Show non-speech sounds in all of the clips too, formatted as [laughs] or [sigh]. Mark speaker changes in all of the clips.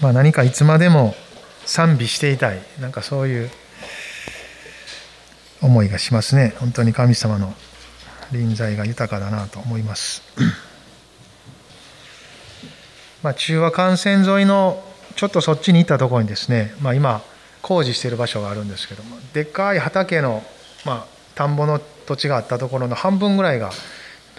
Speaker 1: まあ、何かいつまでも賛美していたい。なんかそういう思いがしますね。本当に神様の臨在が豊かだなと思います。[coughs] まあ中和幹線沿いのちょっとそっちに行ったところにですね、まあ、今工事している場所があるんですけどもでっかい畑の、まあ、田んぼの土地があったところの半分ぐらいが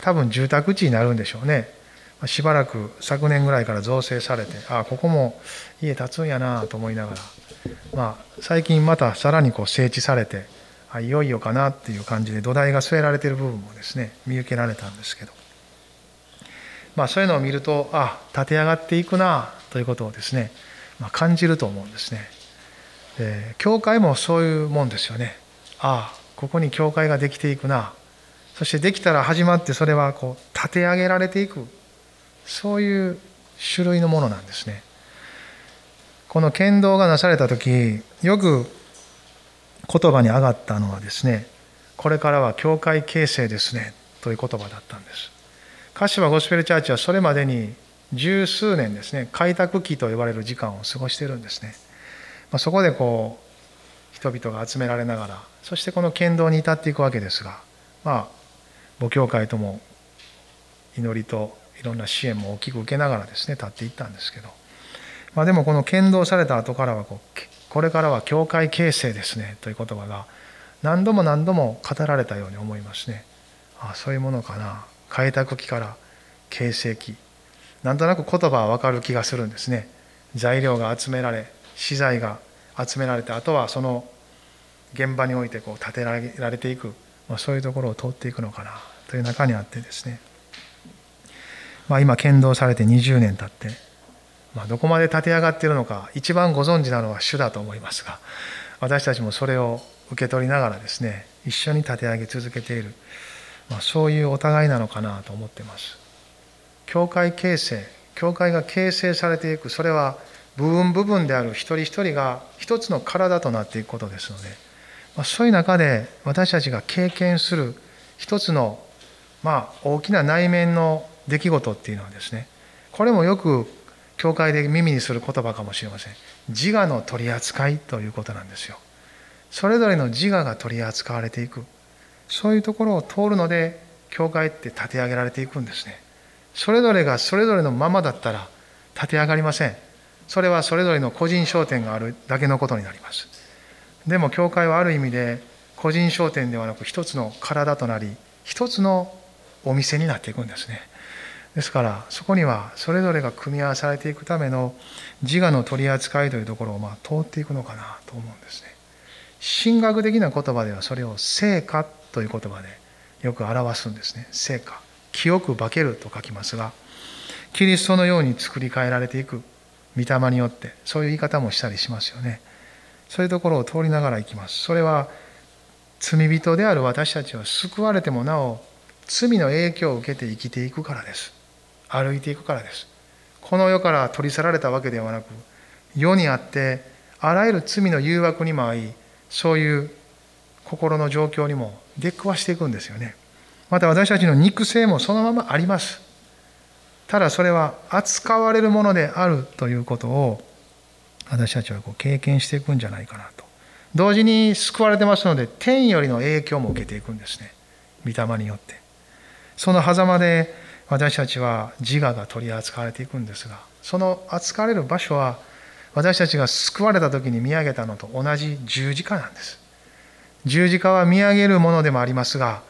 Speaker 1: 多分住宅地になるんでしょうね。しばらく昨年ぐらいから造成されてああここも家建つんやなと思いながら、まあ、最近またさらにこう整地されてあいよいよかなっていう感じで土台が据えられている部分もですね見受けられたんですけど、まあ、そういうのを見るとあ立て上がっていくなということをですね、まあ、感じると思うんですね。で教会もそういうもんですよね。ああここに教会ができていくなそしてできたら始まってそれはこう立て上げられていくそういう種類のものなんですね。この剣道がなされた時よく言葉に上がったのはですねこれからは教会形成ですねという言葉だったんです。柏ゴスペルチャーチはそれまでに十数年ですね開拓期と呼ばれる時間を過ごしてるんですね。ま、そこでこう人々が集められながらそしてこの剣道に至っていくわけですがまあ母教会とも祈りといろんな支援も大きく受けながらですね立っていったんですけど、まあ、でもこの剣道された後からはこうこれからは教会形成ですねという言葉が何度も何度も語られたように思いますね。ああそういうものかな。開拓期から形成期。なんとなく言葉は分かる気がするんですね。材料が集められ資材が集められてあとはその現場においてこう建てられていく、まあ、そういうところを通っていくのかなという中にあってですね。まあ、今剣道されて20年経って、まあ、どこまで立て上がっているのか一番ご存知なのは主だと思いますが私たちもそれを受け取りながらですね一緒に立て上げ続けている、まあ、そういうお互いなのかなと思ってます。教会形成教会が形成されていくそれは部分部分である一人一人が一つの体となっていくことですので、まあ、そういう中で私たちが経験する一つのまあ大きな内面の出来事っていうのはですねこれもよく教会で耳にする言葉かもしれません。自我の取り扱いということなんですよ。それぞれの自我が取り扱われていく。そういうところを通るので教会って立て上げられていくんですね。それぞれがそれぞれのままだったら立て上がりません。それはそれぞれの個人商店があるだけのことになります。でも教会はある意味で個人商店ではなく一つの体となり一つのお店になっていくんですね。ですからそこにはそれぞれが組み合わされていくための自我の取り扱いというところをま通っていくのかなと思うんですね。神学的な言葉ではそれを成果という言葉でよく表すんですね。成果。清く化けると書きますが、キリストのように作り変えられていく御霊によってそういう言い方もしたりしますよね。そういうところを通りながら行きます。それは罪人である私たちは救われてもなお罪の影響を受けて生きていくからです。歩いていくからです。この世から取り去られたわけではなく世にあってあらゆる罪の誘惑にも合いそういう心の状況にも出くわしていくんですよね。また私たちの肉声もそのままあります。ただそれは扱われるものであるということを私たちはこう経験していくんじゃないかなと。同時に救われてますので天よりの影響も受けていくんですね。御霊によって。その狭間で私たちは自我が取り扱われていくんですがその扱われる場所は私たちが救われた時に見上げたのと同じ十字架なんです。十字架は見上げるものでもありますが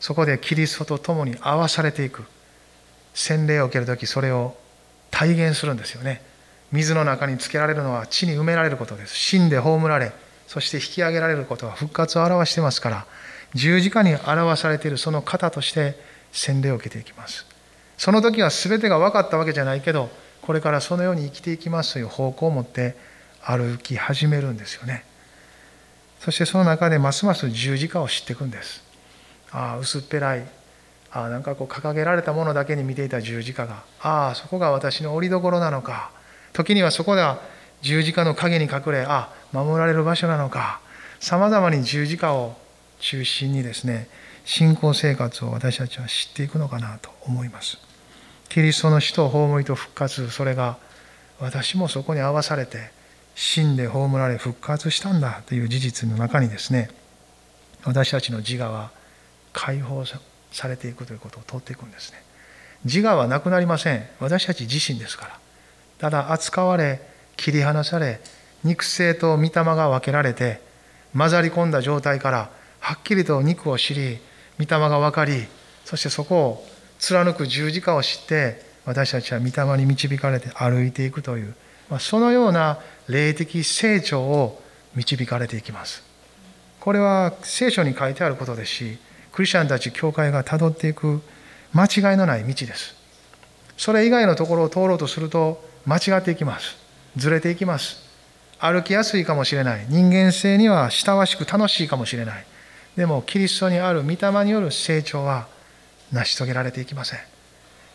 Speaker 1: そこでキリストと共に合わされていく。洗礼を受ける時それを体現するんですよね。水の中につけられるのは地に埋められることです。死んで葬られそして引き上げられることは復活を表してますから十字架に表されているその型として洗礼を受けていきます。その時は全てが分かったわけじゃないけどこれからそのように生きていきますという方向を持って歩き始めるんですよね。そしてその中でますます十字架を知っていくんです。ああ薄っぺらい。ああなんかこう掲げられたものだけに見ていた十字架が。ああそこが私の折り所なのか。時にはそこでは十字架の陰に隠れああ守られる場所なのか。さまざまに十字架を中心にですね信仰生活を私たちは知っていくのかなと思います。キリストの死と葬りと復活それが私もそこに合わされて死んで葬られ復活したんだという事実の中にですね私たちの自我は解放されていくということを通っていくんですね。自我はなくなりません。私たち自身ですから。ただ扱われ切り離され肉声と御霊が分けられて混ざり込んだ状態からはっきりと肉を知り御霊が分かりそしてそこを貫く十字架を知って私たちは御霊に導かれて歩いていくというそのような霊的成長を導かれていきます。これは聖書に書いてあることですしクリスチャンたち教会がたどっていく間違いのない道です。それ以外のところを通ろうとすると間違っていきます。ずれていきます。歩きやすいかもしれない。人間性には親しく楽しいかもしれない。でもキリストにある御霊による成長は成し遂げられていきません。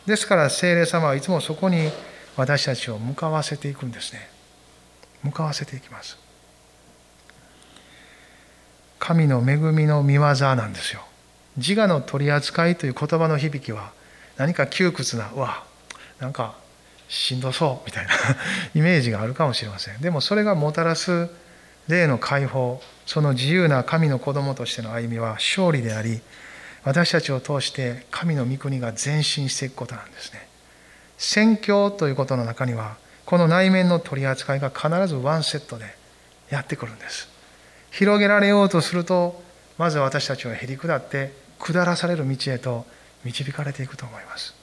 Speaker 1: ですから聖霊様はいつもそこに私たちを向かわせていくんですね。向かわせていきます。神の恵みの見業なんですよ。自我の取り扱いという言葉の響きは何か窮屈なうわなんかしんどそうみたいな [laughs] イメージがあるかもしれません。でもそれがもたらす霊の解放その自由な神の子供としての歩みは勝利であり私たちを通して神の御国が前進していくことなんですね。宣教ということの中にはこの内面の取り扱いが必ずワンセットでやってくるんです。広げられようとするとまず私たちはへり下って下らされる道へと導かれていくと思います。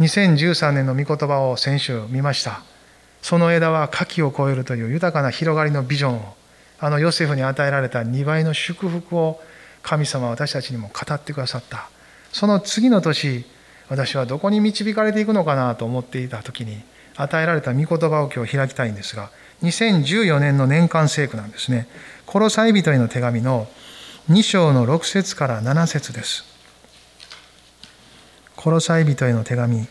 Speaker 1: 2013年の御言葉を先週見ました。その枝は柿を越えるという豊かな広がりのビジョンをあのヨセフに与えられた2倍の祝福を神様は私たちにも語ってくださった。その次の年私はどこに導かれていくのかなと思っていた時に与えられた御言葉を今日開きたいんですが2014年の年間聖句なんですね。コロサイ人への手紙の2章の6節から7節です。コロサイ人への手紙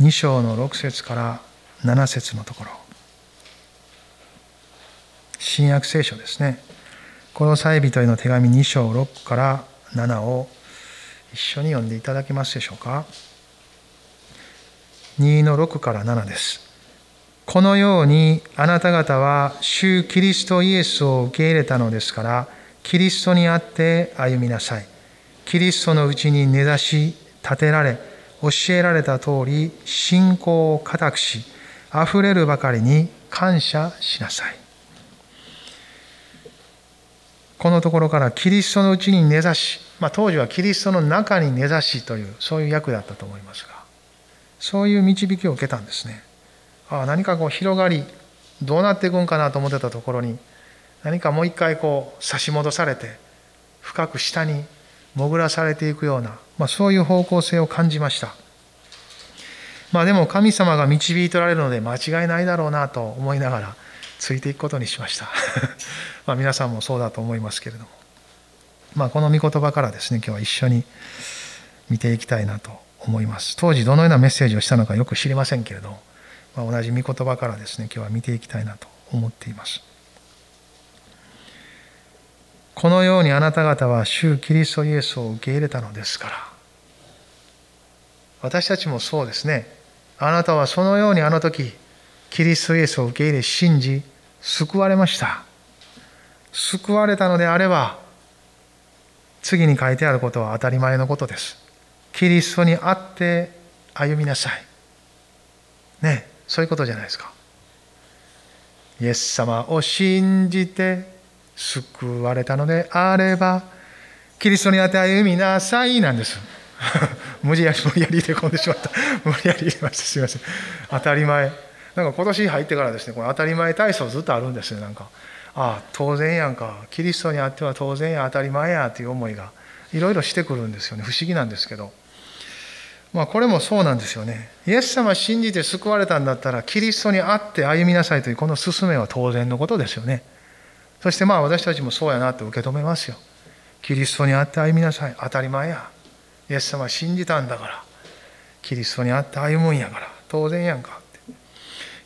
Speaker 1: 2章の6節から7節のところ。新約聖書ですね。コロサイ人への手紙2章6から7を一緒に読んでいただけますでしょうか2の6から7ですこのようにあなた方は主キリストイエスを受け入れたのですからキリストにあって歩みなさい。キリストのうちに根ざし、立てられ、教えられた通り、信仰を固くし、溢れるばかりに感謝しなさい。このところからキリストのうちに根ざし、まあ、当時はキリストの中に根ざしという、そういう役だったと思いますが、そういう導きを受けたんですね。ああ何かこう広がり、どうなっていくんかなと思ってたところに、何かもう一回こう差し戻されて深く下に潜らされていくような、まあ、そういう方向性を感じましたまあでも神様が導いておられるので間違いないだろうなと思いながらついていくことにしましたまあ皆さんもそうだと思いますけれども。まあこの御言葉からですね今日は一緒に見ていきたいなと思います。当時どのようなメッセージをしたのかよく知りませんけれど、まあ、同じ御言葉からですね今日は見ていきたいなと思っています。このようにあなた方は主キリストイエスを受け入れたのですから私たちもそうですね。あなたはそのようにあの時キリストイエスを受け入れ信じ救われました。救われたのであれば次に書いてあることは当たり前のことです。キリストにあって歩みなさい。ねそういうことじゃないですか。イエス様を信じて救われたのであればキリストにあて歩みなさいなんです。[laughs] 無理やり無理やり入れ込んでしまった。[laughs] 無理やり入れました。すいません。当たり前。なんか今年入ってからですねこの当たり前体操ずっとあるんですねなんかああ当然やんかキリストにあっては当然や当たり前やという思いがいろいろしてくるんですよね不思議なんですけどまあこれもそうなんですよねイエス様信じて救われたんだったらキリストにあって歩みなさいというこの勧めは当然のことですよねそしてまあ私たちもそうやなと受け止めますよ。キリストにあって歩みなさい。当たり前や。イエス様信じたんだから。キリストにあって歩むんやから。当然やんかって。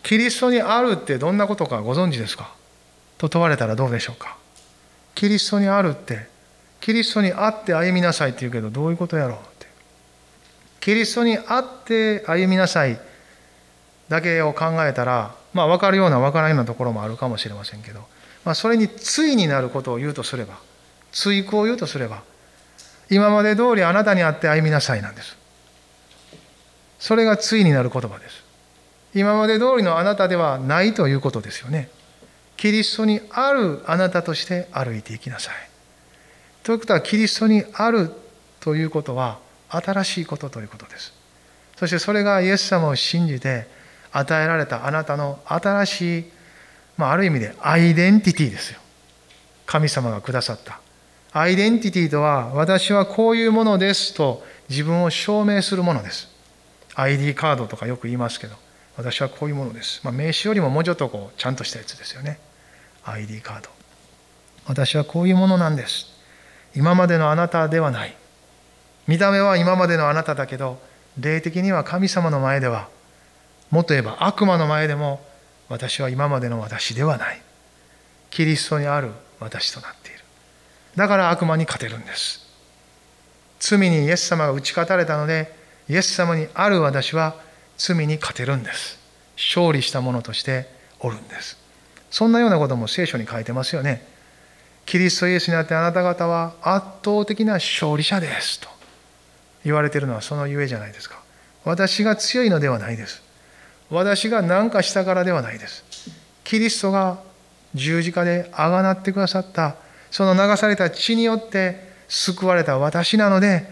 Speaker 1: キリストにあるってどんなことかご存知ですか？と問われたらどうでしょうか？キリストにあるって、キリストにあって歩みなさいって言うけどどういうことやろうって。キリストにあって歩みなさい。だけを考えたら、まあ、分かるような分からないようなところもあるかもしれませんけど、まあ、それに対になることを言うとすれば対句を言うとすれば今まで通りあなたにあって歩みなさいなんですそれが対になる言葉です今まで通りのあなたではないということですよねキリストにあるあなたとして歩いていきなさい。ということはキリストにあるということは新しいことということです。そしてそれがイエス様を信じて与えられたあなたの新しい、まあ、ある意味でアイデンティティですよ。神様がくださった。アイデンティティとは私はこういうものですと自分を証明するものです。ID カードとかよく言いますけど。私はこういうものです、まあ、名刺よりももうちょっとこうちゃんとしたやつですよね。ID カード。私はこういうものなんです。今までのあなたではない。見た目は今までのあなただけど霊的には神様の前ではもっと言えば悪魔の前でも私は今までの私ではない。キリストにある私となっている。だから悪魔に勝てるんです。罪にイエス様が打ち勝たれたのでイエス様にある私は罪に勝てるんです。勝利した者としておるんです。そんなようなことも聖書に書いてますよね。キリストイエスにあってあなた方は圧倒的な勝利者です。と言われているのはそのゆえじゃないですか。私が強いのではないです。私が何かしたからではないです。キリストが十字架であがなってくださった、その流された血によって救われた私なので、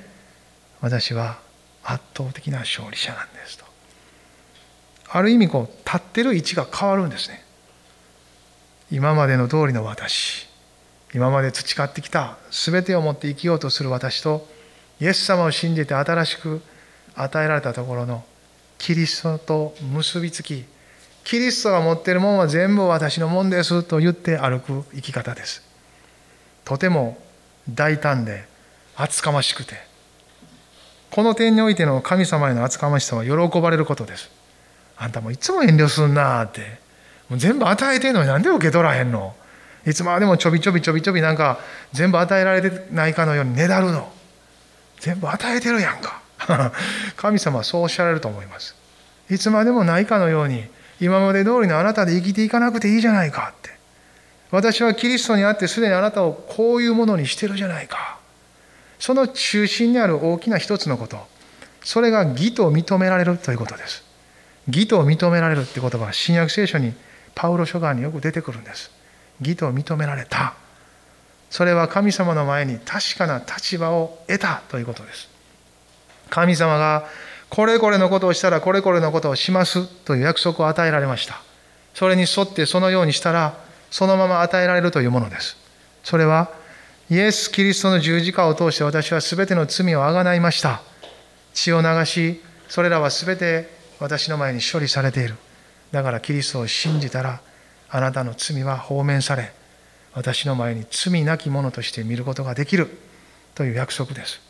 Speaker 1: 私は圧倒的な勝利者なんです。と。ある意味こう、立ってる位置が変わるんですね。今までの通りの私、今まで培ってきた全てを持って生きようとする私と、イエス様を信じて新しく与えられたところのキリストと結びつきキリストが持っているものは全部私のもんですと言って歩く生き方です。とても大胆で厚かましくて。この点においての神様への厚かましさは喜ばれることです。あんたもいつも遠慮すんなってもう全部与えてんのになんで受け取らへんの？いつまでもちょびちょびちょびちょびなんか全部与えられてないかのようにねだるの全部与えてるやんか [laughs] 神様はそうおっしゃられると思います。いつまでもないかのように、今まで通りのあなたで生きていかなくていいじゃないかって。私はキリストにあってすでにあなたをこういうものにしてるじゃないか。その中心にある大きな一つのこと。それが義と認められるということです。義と認められるって言葉は新約聖書にパウロ書簡によく出てくるんです。義と認められた。それは神様の前に確かな立場を得たということです。神様がこれこれのことをしたらこれこれのことをしますという約束を与えられました。それに沿ってそのようにしたらそのまま与えられるというものです。それはイエス・キリストの十字架を通して私は全ての罪をあがないました。血を流し、それらは全て私の前に処理されている。だからキリストを信じたらあなたの罪は放免され、私の前に罪なき者として見ることができるという約束です。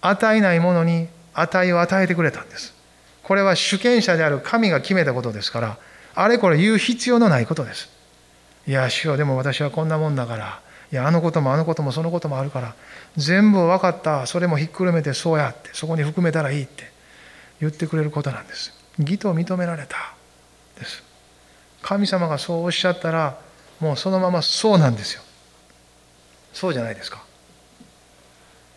Speaker 1: 与えないものに値を与えてくれたんです。これは主権者である神が決めたことですから、あれこれ言う必要のないことです。いや、主よ、でも私はこんなもんだから、いや、あのこともあのこともそのこともあるから、全部分かった、それもひっくるめてそうやって、そこに含めたらいいって言ってくれることなんです。義と認められたです。神様がそうおっしゃったら、もうそのままそうなんですよ。そうじゃないですか。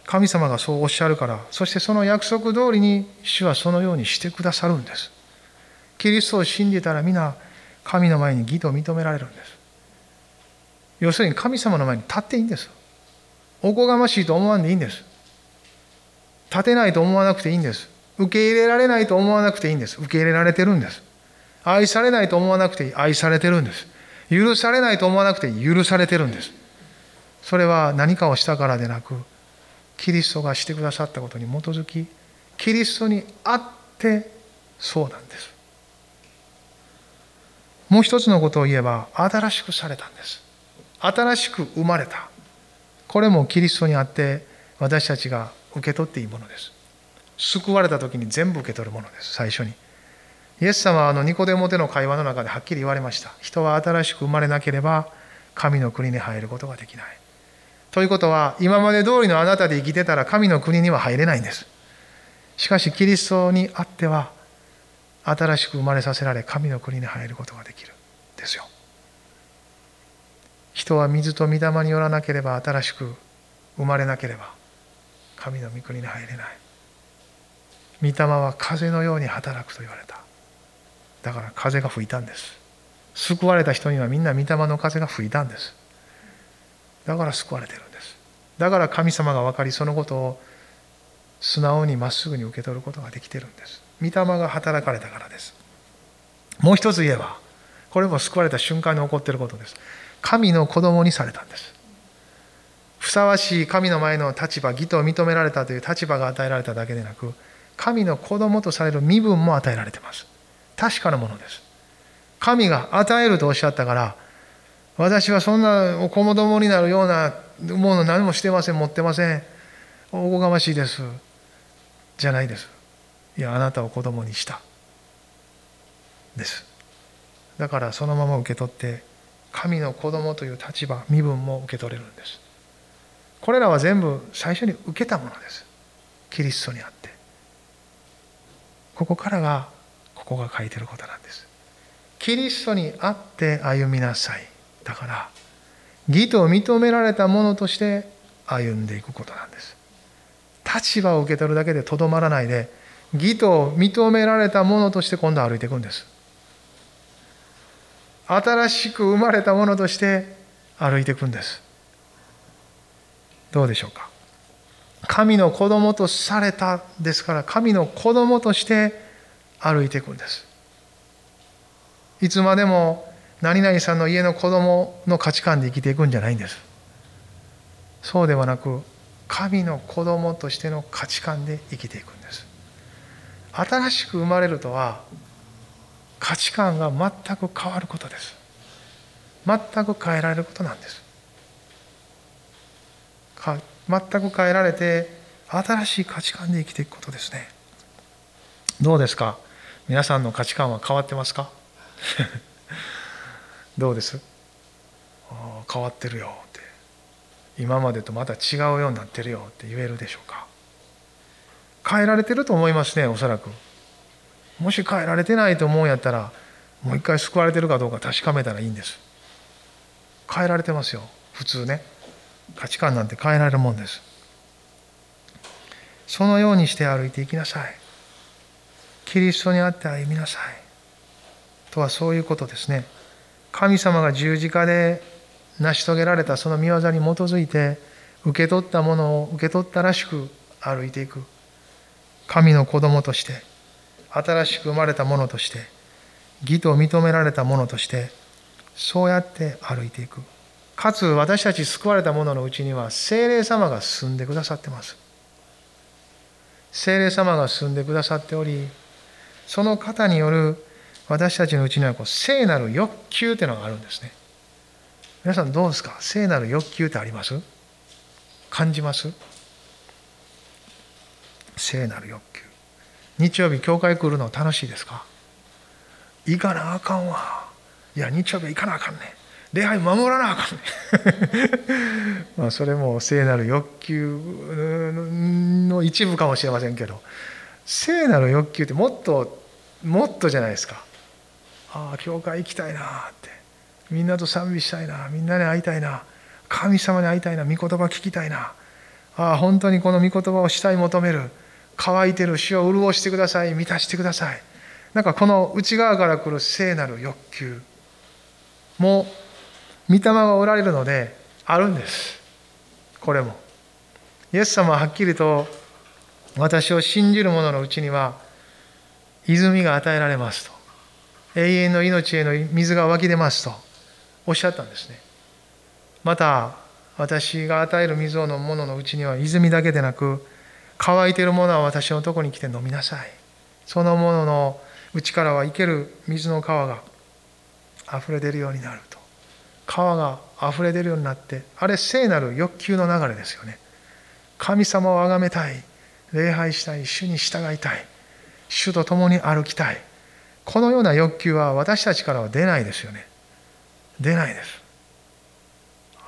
Speaker 1: 神様がそうおっしゃるから、そしてその約束通りに主はそのようにしてくださるんです。キリストを信じたら皆、神の前に義と認められるんです。要するに神様の前に立っていいんです。おこがましいと思わんでいいんです。立てないと思わなくていいんです。受け入れられないと思わなくていいんです。受け入れられてるんです。愛されないと思わなくて愛されてるんです。許されないと思わなくて許されてるんです。それは何かをしたからでなく、キリストがしてくださったことに基づきキリストにあってそうなんですもう一つのことを言えば新しくされたんです新しく生まれたこれもキリストにあって私たちが受け取っていいものです救われた時に全部受け取るものです最初に。イエス様はあのニコデモテの会話の中ではっきり言われました。人は新しく生まれなければ神の国に入ることができない。ということは、今まで通りのあなたで生きてたら神の国には入れないんです。しかし、キリストにあっては、新しく生まれさせられ神の国に入ることができるですよ。人は水と御霊によらなければ新しく生まれなければ神の御国に入れない。御霊は風のように働くと言われた。だから風が吹いたんです。救われた人にはみんな御霊の風が吹いたんです。だから救われてるんです。だから神様が分かりそのことを素直にまっすぐに受け取ることができてるんです。御霊が働かれたからです。もう一つ言えばこれも救われた瞬間に起こっていることです。神の子供にされたんです。ふさわしい神の前の立場義と認められたという立場が与えられただけでなく神の子供とされる身分も与えられています。確かなものです。神が与えるとおっしゃったから私はそんなお子供になるようなもの何もしてません持ってません。おこがましいです。じゃないです。いやあなたを子供にした。です。だからそのまま受け取って神の子供という立場身分も受け取れるんです。これらは全部最初に受けたものです。キリストにあって。ここからがここが書いてることなんです。キリストにあって歩みなさい。だから義と認められたものとして歩んでいくことなんです。立場を受け取るだけでとどまらないで義と認められたものとして今度歩いていくんです。新しく生まれたものとして歩いていくんです。どうでしょうか？神の子供とされたですから神の子供として歩いていくんです。いつまでも何々さんの家の子供の価値観で生きていくんじゃないんです。そうではなく神の子供としての価値観で生きていくんです。新しく生まれるとは価値観が全く変わることです。全く変えられることなんです。全く変えられて新しい価値観で生きていくことですね。どうですか？皆さんの価値観は変わってますか？[laughs] どうです？変わってるよって。今までとまた違うようになってるよって言えるでしょうか？変えられてると思いますねおそらく。もし変えられてないと思うんやったらもう一回救われてるかどうか確かめたらいいんです。変えられてますよ。普通ね。価値観なんて変えられるもんです。そのようにして歩いていきなさい。キリストにあって歩みなさい。とはそういうことですね。神様が十字架で成し遂げられたその御業に基づいて受け取ったものを受け取ったらしく歩いていく。神の子供として新しく生まれたものとして義と認められたものとしてそうやって歩いていく。かつ私たち救われた者のうちには精霊様が住んでくださってます。精霊様が住んでくださっておりその方による私たちのうちにはこう聖なる欲求っていうのがあるんですね。皆さんどうですか？聖なる欲求ってあります？感じます？聖なる欲求。日曜日教会来るの楽しいですか？行かなあかんわ。いや日曜日行かなあかんね礼拝守らなあかん [laughs] まあそれも聖なる欲求の一部かもしれませんけど。聖なる欲求ってもっともっとじゃないですか。ああ教会行きたいなって。みんなと賛美したいなみんなに会いたいな神様に会いたいな御言葉聞きたいなああ本当にこの御言葉をしたい求める。乾いてる死を潤してください。満たしてください。なんかこの内側から来る聖なる欲求も御霊がおられるのであるんです。これも。イエス様ははっきりと私を信じる者のうちには泉が与えられますと。永遠の命への水が湧き出ますとおっしゃったんですね。また私が与える水を飲む者のうちには泉だけでなく乾いているものは私のとこに来て飲みなさい。そのものの内からは生ける水の川が溢れ出るようになる。川が溢れ出るようになってあれ聖なる欲求の流れですよね。神様を崇めたい。礼拝したい。主に従いたい。主と共に歩きたい。このような欲求は私たちからは出ないですよね。出ないです。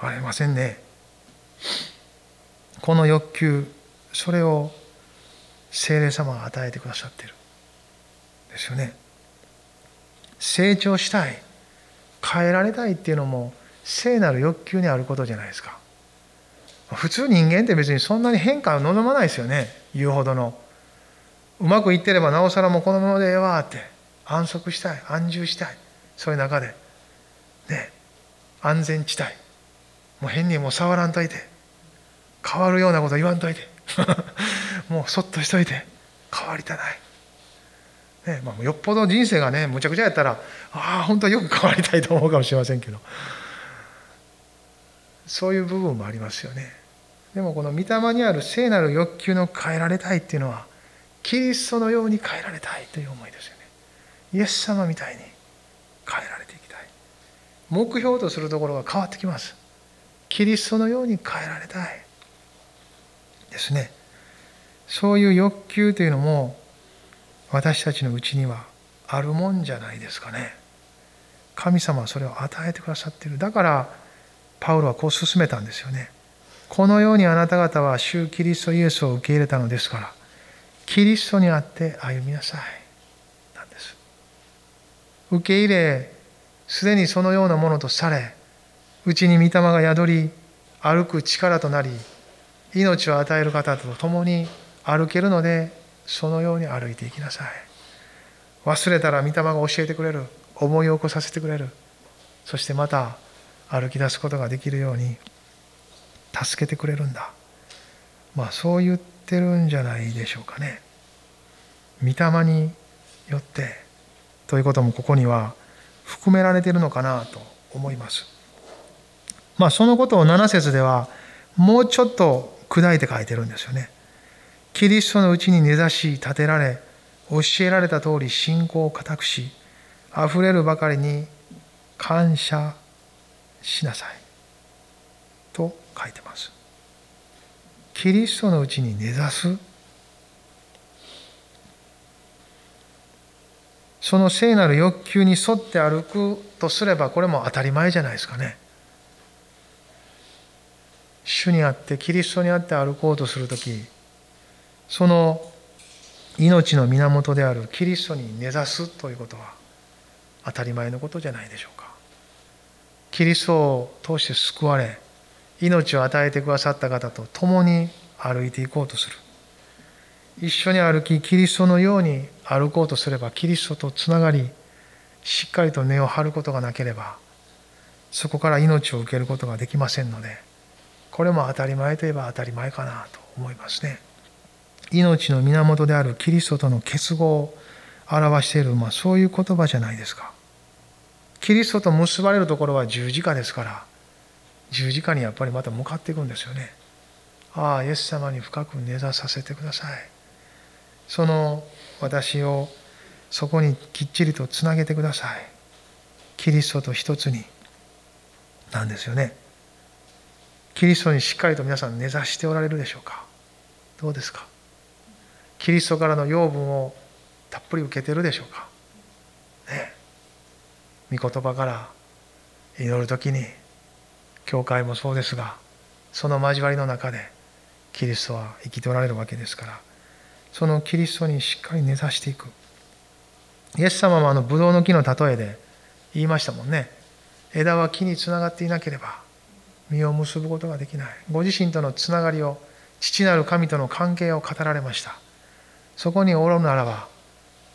Speaker 1: ありませんね。この欲求それを精霊様が与えてくださっている。ですよね。成長したい。変えられたいっていうのも聖なる欲求にあることじゃないですか。普通人間って別にそんなに変化を望まないですよね。言うほどの。うまくいってればなおさらもうこのままでええわって。安息したい。安住したい。そういう中で。ね。安全地帯。もう変にもう触らんといて。変わるようなこと言わんといて。[laughs] もうそっとしといて。変わりたない、ねまあ、よっぽど人生がねむちゃくちゃやったらああ本当はよく変わりたいと思うかもしれませんけど。そういう部分もありますよね。でもこの御霊にある聖なる欲求の変えられたいっていうのはキリストのように変えられたいという思いですよね。イエス様みたいに変えられていきたい。目標とするところが変わってきます。キリストのように変えられたいですね。そういう欲求というのも私たちのうちにはあるもんじゃないですかね。神様はそれを与えてくださっている。だからパウロはこう進めたんですよね。このようにあなた方は主キリストイエスを受け入れたのですからキリストにあって歩みなさい。なんです。受け入れすでにそのようなものとされうちに御霊が宿り歩く力となり命を与える方と共に歩けるのでそのように歩いていきなさい。忘れたら御霊が教えてくれる。思い起こさせてくれる。そしてまた歩き出すことができるように助けてくれるんだ。まあそう言ってるんじゃないでしょうかね。御霊によってということもここには含められてるのかなと思います。まあそのことを7節ではもうちょっと砕いて書いてるんですよね。キリストのうちに根ざし立てられ教えられた通り信仰を固くしあふれるばかりに感謝しなさいと書いてます。キリストのうちに根ざす？その聖なる欲求に沿って歩くとすればこれも当たり前じゃないですかね。主にあってキリストにあって歩こうとする時その命の源であるキリストに根ざすということは当たり前のことじゃないでしょうかキリストを通して救われ命を与えてくださった方と共に歩いていこうとする一緒に歩きキリストのように歩こうとすればキリストとつながりしっかりと根を張ることがなければそこから命を受けることができませんのでこれも当たり前といえば当たり前かなと思いますね。命の源であるキリストとの結合を表している、まあ、そういう言葉じゃないですか。キリストと結ばれるところは十字架ですから十字架にやっぱりまた向かっていくんですよね。ああイエス様に深く根ざさせてください。その私をそこにきっちりとつなげてください。キリストと一つになんですよね。キリストにしっかりと皆さん根ざしておられるでしょうかどうですか？キリストからの養分をたっぷり受けてるでしょうか？ね。御言葉から祈る時に教会もそうですがその交わりの中でキリストは生きておられるわけですからそのキリストにしっかり根ざしていく。イエス様もあのブドウの木の例えで言いましたもんね。枝は木につながっていなければ実を結ぶことができない。ご自身とのつながりを父なる神との関係を語られました。そこにおるならば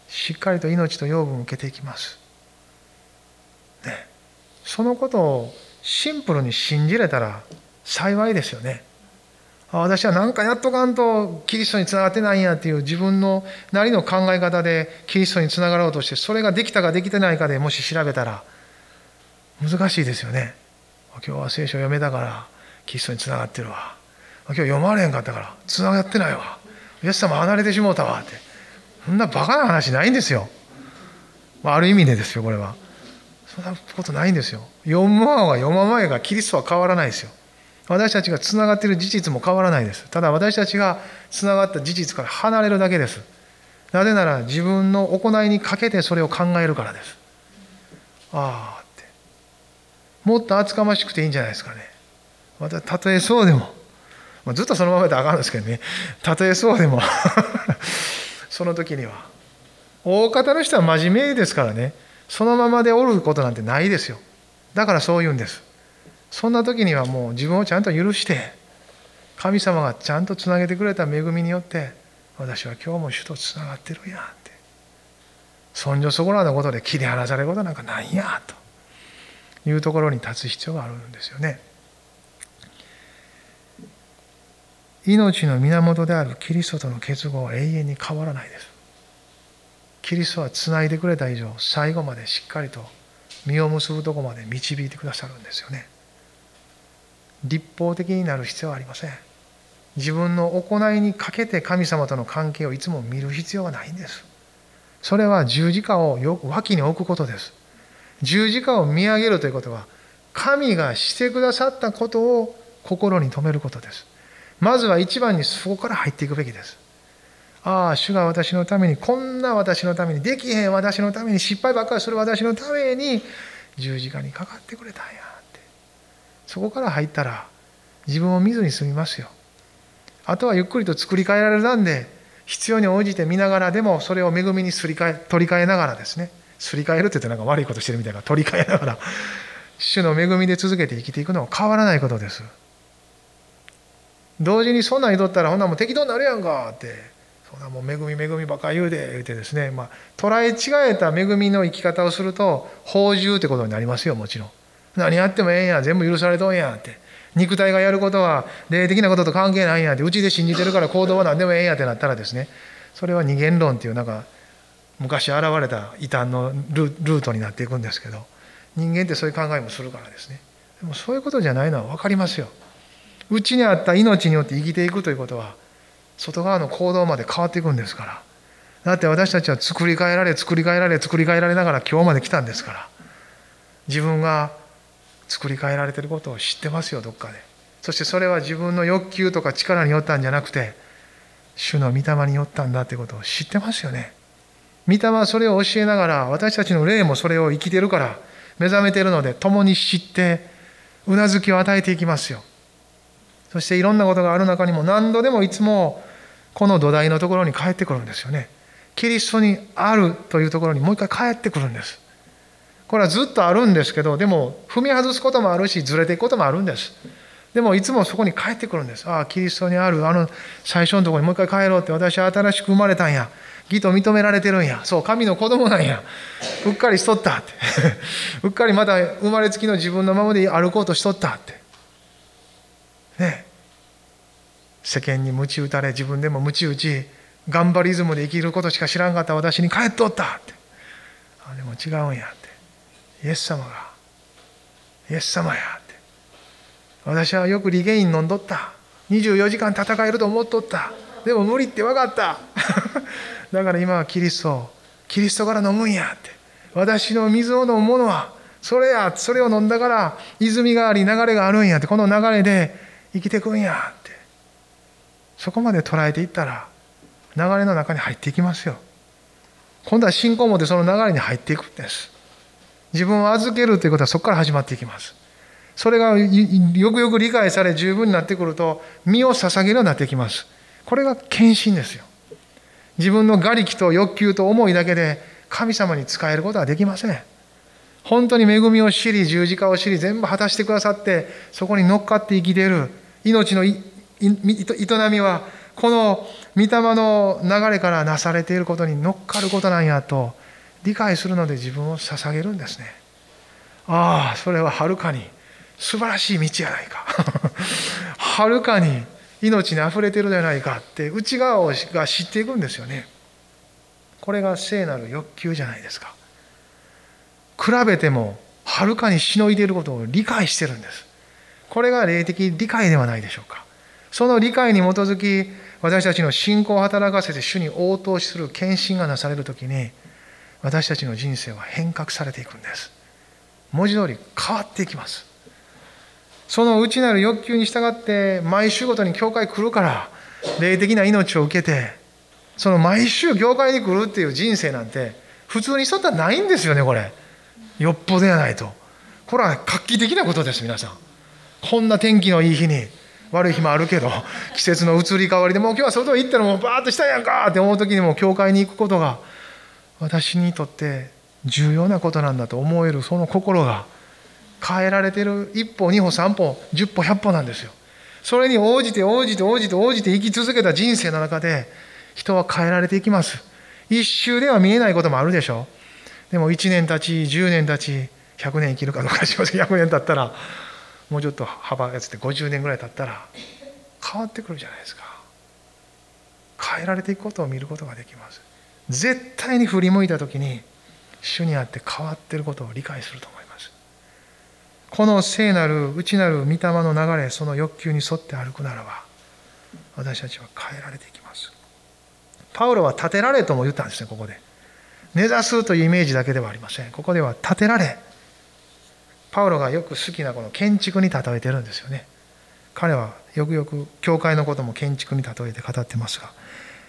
Speaker 1: しっかりと命と養分を受けていきます、ね、そのことをシンプルに信じれたら幸いですよね。私は何かやっとかんとキリストにつながってないんやっていう自分のなりの考え方でキリストにつながろうとしてそれができたかできてないかでもし調べたら難しいですよね。今日は聖書を読めたからキリストにつながってるわ。今日読まれへんかったからつながってないわ。イエス様離れてしもうたわって。そんなバカな話ないんですよ、まあ、ある意味でですよこれは。そんなことないんですよ。読む方が読まないがキリストは変わらないですよ。私たちがつながっている事実も変わらないです。ただ私たちがつながった事実から離れるだけです。なぜなら自分の行いにかけてそれを考えるからです。ああって。もっと厚かましくていいんじゃないですかね。また、たとえそうでも、まあ、ずっとそのままであかんですけどね、たとえそうでも。[laughs] その時には。大方の人は真面目ですからね、そのままでおることなんてないですよ。だからそう言うんです。そんな時にはもう自分をちゃんと許して神様がちゃんとつなげてくれた恵みによって私は今日も主とつながってるやんって。そんじょそこらのことで切り離されることなんかないやというところに立つ必要があるんですよね。命の源であるキリストとの結合は永遠に変わらないです。キリストはつないでくれた以上最後までしっかりと実を結ぶとこまで導いてくださるんですよね。立法的になる必要はありません。自分の行いにかけて神様との関係をいつも見る必要はないんです。それは十字架をよく脇に置くことです。十字架を見上げるということは神がしてくださったことを心に留めることです。まずは一番にそこから入っていくべきです。ああ主が私のためにこんな私のためにできへん私のために失敗ばっかりする私のために十字架にかかってくれたんやって。そこから入ったら自分を見ずに済みますよ。あとはゆっくりと作り変えられたんで必要に応じて見ながらでもそれを恵みにすり替え取り替えながらですね。すり替えるって言ってなんか悪いことしてるみたいな取り替えながら主の恵みで続けて生きていくのは変わらないことです。同時にそんなん言うとったらほんなもう適当になるやんかって。そんなもう恵み恵みばっか言うで言うてですね、まあ、捉え違えた恵みの生き方をすると放獣ってことになりますよもちろん。何やってもええんや全部許されとんやって。肉体がやることは霊的なことと関係ないんやって。うちで信じてるから行動は何でもええんやってなったらですね。それは二元論っていうなんか昔現れた異端のルートになっていくんですけど。人間ってそういう考えもするからですね。でもそういうことじゃないのは分かりますよ。うちにあった命によって生きていくということは外側の行動まで変わっていくんですから。だって私たちは作り変えられ作り変えられ作り変えられながら今日まで来たんですから。自分が作り変えられてることを知ってますよどっかで。そしてそれは自分の欲求とか力によったんじゃなくて主の御霊によったんだということを知ってますよね。御霊はそれを教えながら私たちの霊もそれを生きてるから目覚めてるので共に知ってうなずきを与えていきますよ。そしていろんなことがある中にも何度でもいつもこの土台のところに帰ってくるんですよね。キリストにあるというところにもう一回帰ってくるんです。これはずっとあるんですけどでも踏み外すこともあるしずれていくこともあるんです。でもいつもそこに帰ってくるんです。ああキリストにある。あの最初のところにもう一回帰ろうって私は新しく生まれたんや。義と認められてるんや。そう神の子供なんや。うっかりしとったって。[laughs] うっかりまた生まれつきの自分のままで歩こうとしとったって。ね。世間に鞭打たれ自分でも鞭打ち頑張りズムで生きることしか知らんかった私に帰っとったって。あでも違うんやって。イエス様がイエス様やって。私はよくリゲイン飲んどった。24時間戦えると思っとった。でも無理って分かった。[laughs] だから今はキリストキリストから飲むんやって。私の水を飲むものはそれやそれを飲んだから泉があり流れがあるんやってこの流れで生きてくんやって。そこまで捉えていったら流れの中に入っていきますよ今度は信仰を持ってその流れに入っていくんです自分を預けるということはそこから始まっていきます。それがよくよく理解され十分になってくると身を捧げるようになってきます。これが献身ですよ。自分の我力と欲求と思いだけで神様に仕えることはできません。本当に恵みを知り十字架を知り全部果たしてくださってそこに乗っかって生きている命の営みはこの御霊の流れからなされていることに乗っかることなんやと理解するので自分を捧げるんですね。ああそれははるかに素晴らしい道やないか。[laughs] はるかに命にあふれてるじゃないかって内側が知っていくんですよね。これが聖なる欲求じゃないですか。比べてもはるかにしのいでいることを理解してるんです。これが霊的理解ではないでしょうか。その理解に基づき私たちの信仰を働かせて主に応答する献身がなされる時に私たちの人生は変革されていくんです。文字通り変わっていきます。その内なる欲求に従って毎週ごとに教会来るから霊的な命を受けてその毎週教会に来るっていう人生なんて普通にしとったらないんですよねこれ。よっぽどやないと。これは画期的なことです皆さん。こんな天気のいい日に悪い日もあるけど季節の移り変わりでもう今日は外行ったらもうバーッとしたやんかって思う時にも教会に行くことが私にとって重要なことなんだと思えるその心が変えられてる一歩二歩三歩十歩百歩なんですよ。それに応じて応じて応じて応じて生き続けた人生の中で人は変えられていきます。一周では見えないこともあるでしょ。でも1年経ち10年経ち100年生きるかどうかしません。100年経ったらもうちょっと幅やつって50年ぐらい経ったら変わってくるじゃないですか。変えられていくことを見ることができます。絶対に振り向いた時に主にあって変わってることを理解すると思います。この聖なる内なる御霊の流れその欲求に沿って歩くならば私たちは変えられていきます。パウロは立てられとも言ったんですねここで。根ざすというイメージだけではありません。ここでは立てられパウロがよく好きなこの建築に例えてるんですよね。彼はよくよく教会のことも建築に例えて語ってますが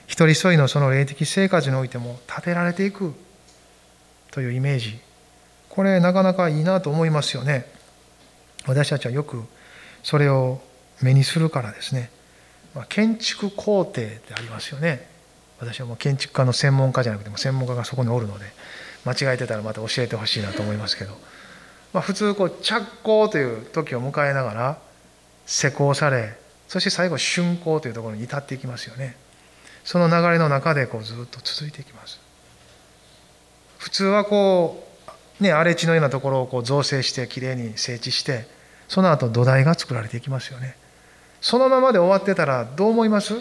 Speaker 1: 一人一人のその霊的生活においても立てられていくというイメージ。これなかなかいいなと思いますよね。私たちはよくそれを目にするからですね、まあ、建築工程ってありますよね。私はもう建築家の専門家じゃなくても専門家がそこにおるので間違えてたらまた教えてほしいなと思いますけど、まあ、普通こう着工という時を迎えながら施工されそして最後竣工というところに至っていきますよね。その流れの中でこうずっと続いていきます。普通はこうね荒れ地のようなところをこう造成してきれいに整地してその後土台が作られていきますよね。そのままで終わってたらどう思います？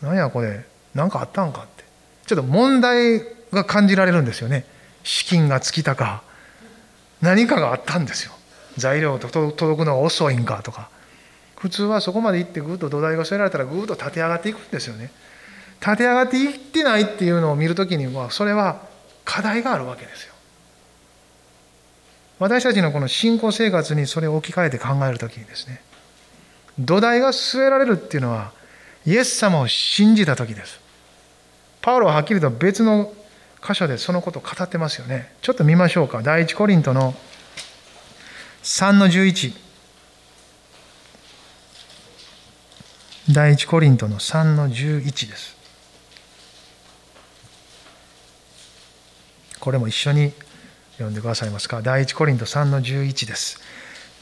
Speaker 1: 何やこれ何かあったんかって。ちょっと問題が感じられるんですよね。資金が尽きたか何かがあったんですよ。材料と届くのが遅いんかとか。普通はそこまで行ってぐっと土台が据えられたらぐっと立て上がっていくんですよね。立て上がっていってないっていうのを見るときにはそれは課題があるわけですよ。私たちのこの信仰生活にそれを置き換えて考えるときにですね土台が据えられるっていうのはイエス様を信じた時です。パウロははっきりと別の箇所でそのことを語ってますよね。ちょっと見ましょうか。第一コリントの3の11第一コリントの3の11です。これも一緒に読んでくださいますか。第一コリント3の11です。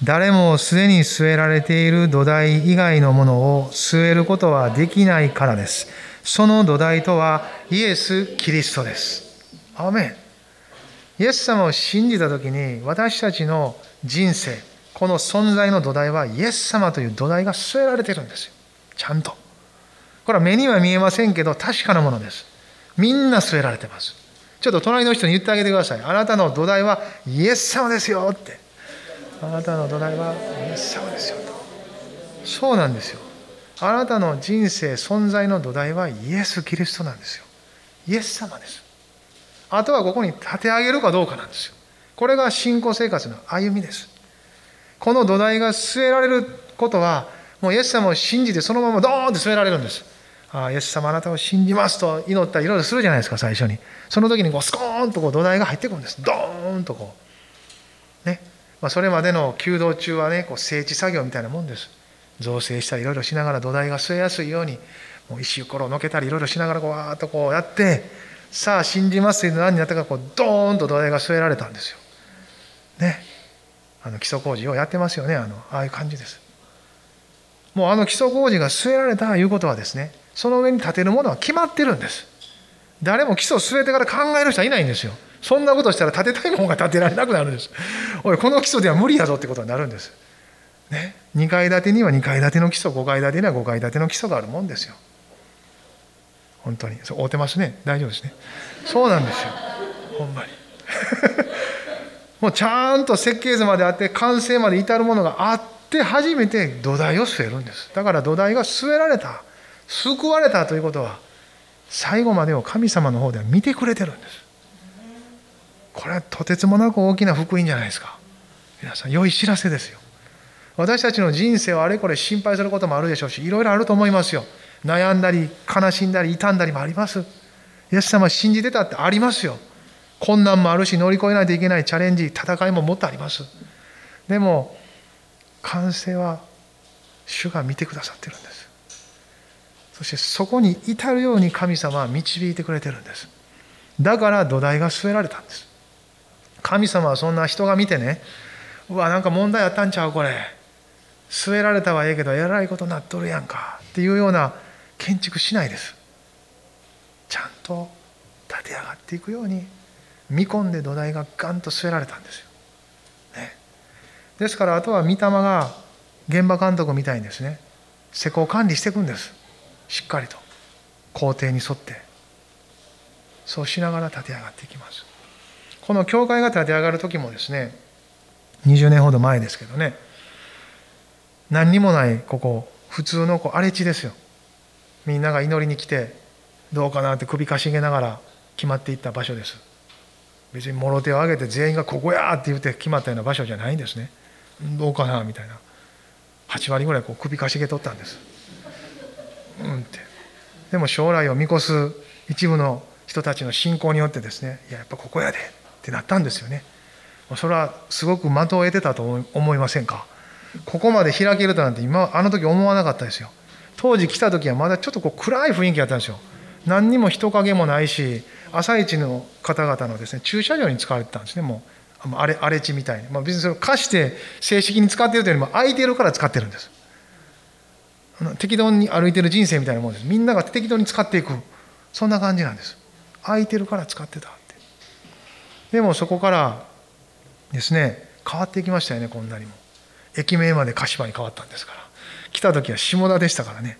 Speaker 1: 誰もすでに据えられている土台以外のものを据えることはできないからです。その土台とはイエス・キリストです。アメン。イエス様を信じたときに私たちの人生、この存在の土台はイエス様という土台が据えられてるんですよ。ちゃんと。これは目には見えませんけど確かなものです。みんな据えられてます。ちょっと隣の人に言ってあげてください。あなたの土台はイエス様ですよって。あなたの土台はイエス様ですよとそうなんですよあなたの人生存在の土台はイエス・キリストなんですよイエス様ですあとはここに立て上げるかどうかなんですよ。これが信仰生活の歩みです。この土台が据えられることはもうイエス様を信じてそのままドーンって据えられるんです。ああイエス様あなたを信じますと祈ったりいろいろするじゃないですか最初に。その時にこうスコーンとこう土台が入ってくるんです。ドーンとこう。ね。まあ、それまでの弓道中はねこう整地作業みたいなもんです。造成したりいろいろしながら土台が据えやすいようにもう石ころをのけたりいろいろしながらこうわーっとこうやってさあ信じますというの何になったかこうドーンと土台が据えられたんですよ。ねあの基礎工事をやってますよねあのああいう感じです。もうあの基礎工事が据えられたということはですねその上に建てるものは決まってるんです。誰も基礎を据えてから考える人はいないんですよ。そんなことしたら建てたいものが建てられなくなるんです。おい、この基礎では無理やぞってことになるんです。ね、2階建てには2階建ての基礎、5階建てには5階建ての基礎があるもんですよ。本当に。そう、うてますね。大丈夫ですね。そうなんですよ。ほんまに。[laughs] もうちゃんと設計図まであって、完成まで至るものがあって初めて土台を据えるんです。だから土台が据えられた、救われたということは、最後までを神様の方では見てくれてるんです。これはとてつもなく大きな福音じゃないですか皆さん良い知らせですよ私たちの人生をあれこれ心配することもあるでしょうしいろいろあると思いますよ悩んだり悲しんだり傷んだりもあります。イエス様信じてたってありますよ。困難もあるし乗り越えないといけないチャレンジ戦いももっとあります。でも完成は主が見てくださってるんです。そしてそこに至るように神様は導いてくれてるんです。だから土台が据えられたんです。神様はそんな人が見てねうわなんか問題あったんちゃうこれ。据えられたはええけどえらいことになっとるやんか。っていうような建築しないです。ちゃんと立て上がっていくように見込んで土台がガンと据えられたんですよ、ね、ですからあとは御霊が現場監督みたいにですね施工管理していくんです。しっかりと工程に沿って。そうしながら立て上がっていきます。この教会が立て上がる時もですね20年ほど前ですけどね何にもないここ普通のこう荒れ地ですよ。みんなが祈りに来てどうかなって首かしげながら決まっていった場所です。別にもろ手を挙げて全員がここやって言って決まったような場所じゃないんですね。どうかなみたいな。8割ぐらいこう首かしげとったんです。うんって。でも将来を見越す一部の人たちの信仰によってですねいややっぱここやでってなったんですよね。それはすごく的を得てたと思いませんか？ここまで開けるとなんて今あの時思わなかったですよ。当時来た時はまだちょっとこう暗い雰囲気だったんですよ。何にも人影もないし朝一の方々のですね駐車場に使われてたんですねもう。荒れ荒れ地みたいに、まあ、別にそれを貸して正式に使ってるというよりも空いてるから使ってるんです。適当に歩いてる人生みたいなもんです。みんなが適当に使っていく。そんな感じなんです。空いてるから使ってたって。でもそこからですね変わっていきましたよねこんなにも。駅名まで柏に変わったんですから。来た時は下田でしたからね。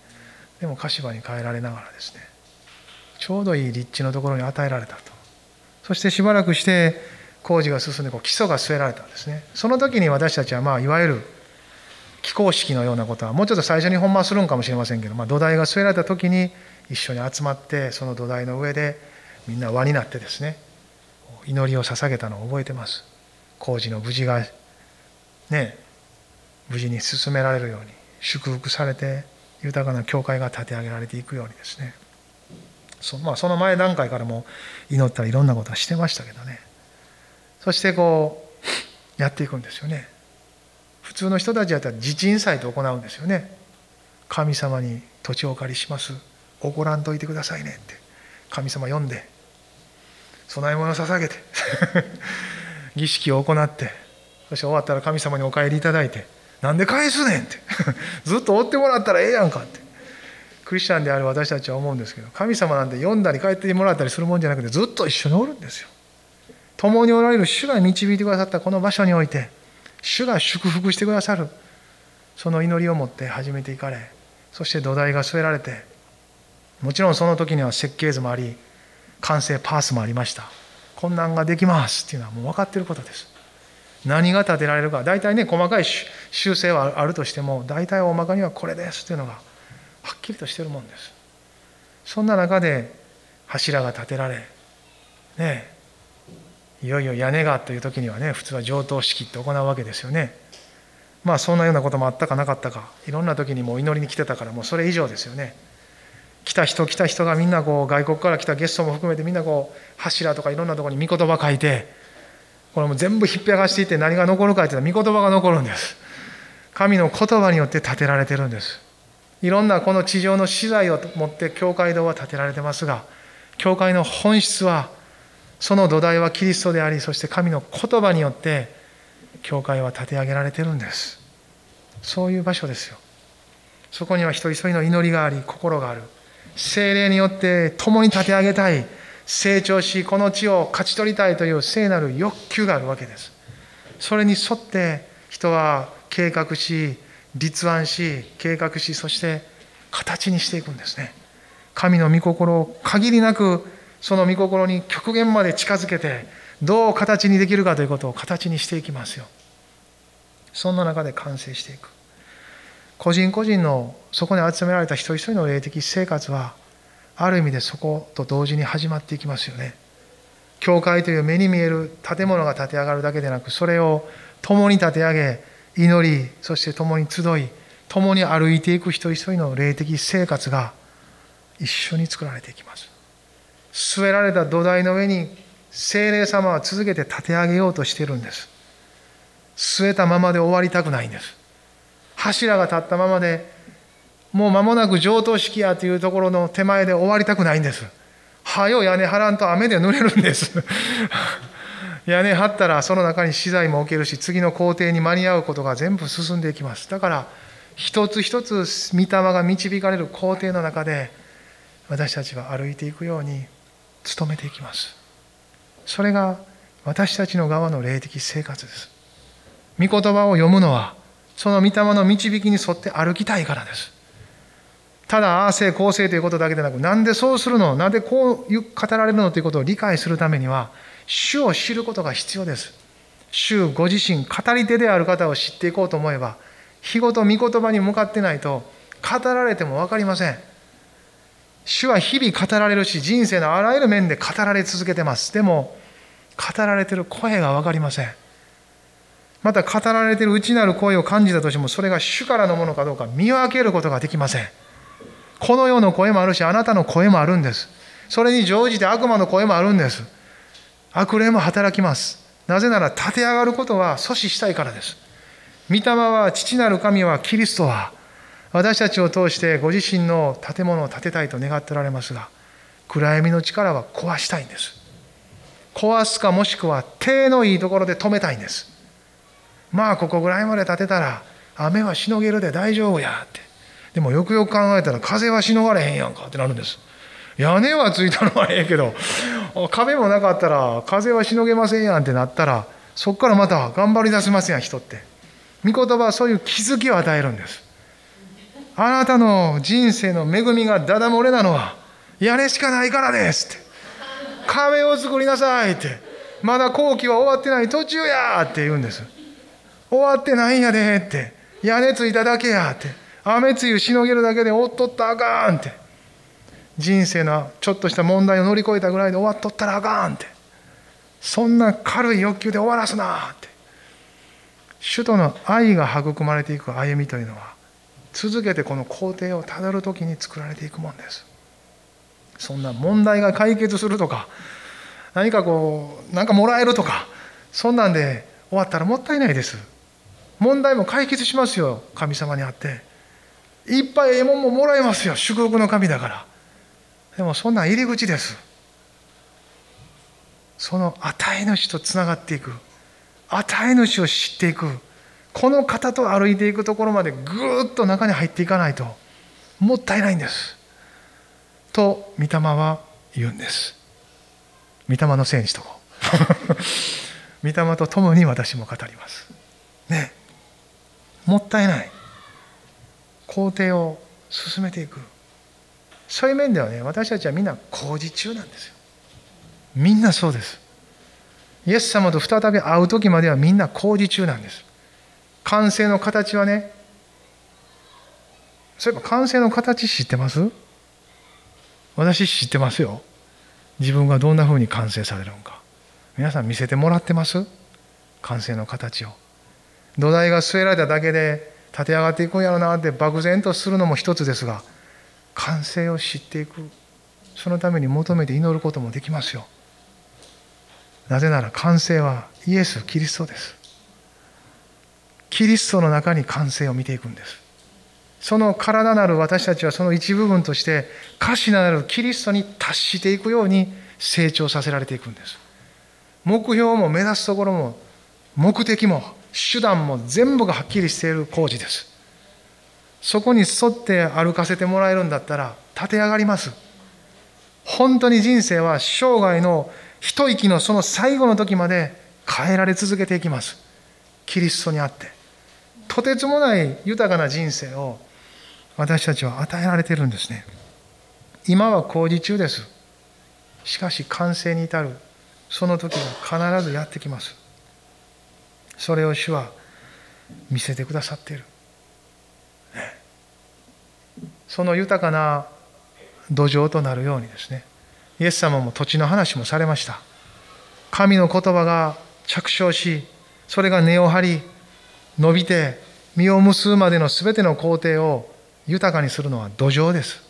Speaker 1: でも柏に変えられながらですね。ちょうどいい立地のところに与えられたと。そしてしばらくして工事が進んでこう基礎が据えられたんですね。その時に私たちはまあいわゆる起工式のようなことはもうちょっと最初に本番するんかもしれませんけど、まあ、土台が据えられた時に一緒に集まってその土台の上でみんな輪になってですね祈りを捧げたのを覚えてます。工事の無事がね無事に進められるように。祝福されて豊かな教会が立て上げられていくようにですね。そ,、まあ、その前段階からも祈ったりいろんなことはしてましたけどね。そしてこうやっていくんですよね。普通の人たちやったら自鎮祭と行うんですよね。神様に土地をお借りします。怒らんといてくださいねって。神様呼んで。供え物を捧げて。儀式を行って。そして終わったら神様にお帰りいただいて。なんで返すねんって。[laughs] ずっと追ってもらったらええやんかって。クリスチャンである私たちは思うんですけど神様なんて読んだり帰ってもらったりするもんじゃなくてずっと一緒におるんですよ。共におられる主が導いてくださったこの場所において主が祝福してくださる。その祈りを持って始めていかれそして土台が据えられてもちろんその時には設計図もあり完成パースもありました。こんなんができますっていうのはもう分かっていることです。何が建てられるか。大体ね細かい修正はあるとしても大体大まかにはこれですというのがはっきりとしてるもんです。そんな中で柱が建てられねいよいよ屋根がという時にはね普通は上等式って行うわけですよね。まあそんなようなこともあったかなかったか。いろんな時にもう祈りに来てたからもうそれ以上ですよね。来た人来た人がみんなこう外国から来たゲストも含めてみんなこう柱とかいろんなところに御言葉書いてこれも全部ひっぺがしていって何が残るかっていうと御言葉が残るんです。神の言葉によって建てられてるんです。いろんなこの地上の資材を持って教会堂は建てられてますが教会の本質はその土台はキリストでありそして神の言葉によって教会は建て上げられてるんです。そういう場所ですよ。そこには一人一人の祈りがあり心がある。精霊によって共に立て上げたい。成長しこの地を勝ち取りたいという聖なる欲求があるわけです。それに沿って人は計画し立案し計画しそして形にしていくんですね。神の御心を限りなくその御心に極限まで近づけてどう形にできるかということを形にしていきますよ。そんな中で完成していく。個人個人のそこに集められた一人一人の霊的生活はある意味でそこと同時に始まっていきますよね。教会という目に見える建物が建て上がるだけでなくそれを共に立て上げ祈りそして共に集い共に歩いていく一人一人の霊的生活が一緒に作られていきます。据えられた土台の上に精霊様は続けて立て上げようとしているんです。据えたままで終わりたくないんです。柱が立ったままでもう間もなく上等式やというところの手前で終わりたくないんです。はよ屋根張らんと雨で濡れるんです。[laughs] 屋根張ったらその中に資材も置けるし次の工程に間に合うことが全部進んでいきます。だから一つ一つ御霊が導かれる工程の中で私たちは歩いていくように努めていきます。それが私たちの側の霊的生活です。御言葉を読むのはその御霊の導きに沿って歩きたいからです。ただ、ああせい、こうせいということだけでなく、なんでそうするの？なんでこう語られるの？ということを理解するためには、主を知ることが必要です。主ご自身、語り手である方を知っていこうと思えば、日ごと御言葉に向かってないと、語られても分かりません。主は日々語られるし、人生のあらゆる面で語られ続けてます。でも、語られてる声が分かりません。また語られてる内なる声を感じたとしても、それが主からのものかどうか見分けることができません。この世の声もあるし、あなたの声もあるんです。それに乗じて悪魔の声もあるんです。悪霊も働きます。なぜなら立て上がることは阻止したいからです。御霊は父なる神はキリストは私たちを通してご自身の建物を建てたいと願っておられますが暗闇の力は壊したいんです。壊すかもしくは手のいいところで止めたいんです。まあここぐらいまで建てたら雨はしのげるで大丈夫やってでもよくよく考えたら風はしのがれへんやんかってなるんです。屋根はついたのはええけど壁もなかったら風はしのげませんやんってなったらそこからまた頑張り出せますやん人って。御言葉はそういう気づきを与えるんです。あなたの人生の恵みがダダ漏れなのは屋根しかないからですって。壁を作りなさいって。まだ後期は終わってない途中やって言うんです。終わってないんやでって。屋根ついただけやって。雨露しのげるだけでおっとったらあかんって。人生のちょっとした問題を乗り越えたぐらいで終わっとったらあかんって。そんな軽い欲求で終わらすなって。主との愛が育まれていく歩みというのは続けてこの工程をたどる時に作られていくもんです。そんな問題が解決するとか何かこう何かもらえるとかそんなんで終わったらもったいないです。問題も解決しますよ神様にあって。いっぱいええもんももらえますよ。祝福の神だから。でもそんな入り口です。その与え主とつながっていく。与え主を知っていく。この方と歩いていくところまでぐっと中に入っていかないと。もったいないんです。と御霊は言うんです。御霊のせいにしとこ。う [laughs] 御霊と共に私も語ります。ね。もったいない。工程を進めていく。そういう面ではね私たちはみんな工事中なんですよ。みんなそうです。イエス様と再び会う時まではみんな工事中なんです。完成の形はねそういえば完成の形知ってます？私知ってますよ。自分がどんなふうに完成されるのか。皆さん見せてもらってます？完成の形を。土台が据えられただけで立て上がっていくんやろなって漠然とするのも一つですが完成を知っていく。そのために求めて祈ることもできますよ。なぜなら完成はイエス・キリストです。キリストの中に完成を見ていくんです。その体なる私たちはその一部分として歌詞なるキリストに達していくように成長させられていくんです。目標も目指すところも目的も手段も全部がはっきりしている工事です。そこに沿って歩かせてもらえるんだったら立て上がります。本当に人生は生涯の一息のその最後の時まで変えられ続けていきます。キリストにあって。とてつもない豊かな人生を私たちは与えられているんですね。今は工事中です。しかし完成に至る。その時が必ずやってきます。それを主は見せてくださっている。その豊かな土壌となるようにですねイエス様も土地の話もされました。神の言葉が着床しそれが根を張り伸びて実を結ぶまでの全ての工程を豊かにするのは土壌です。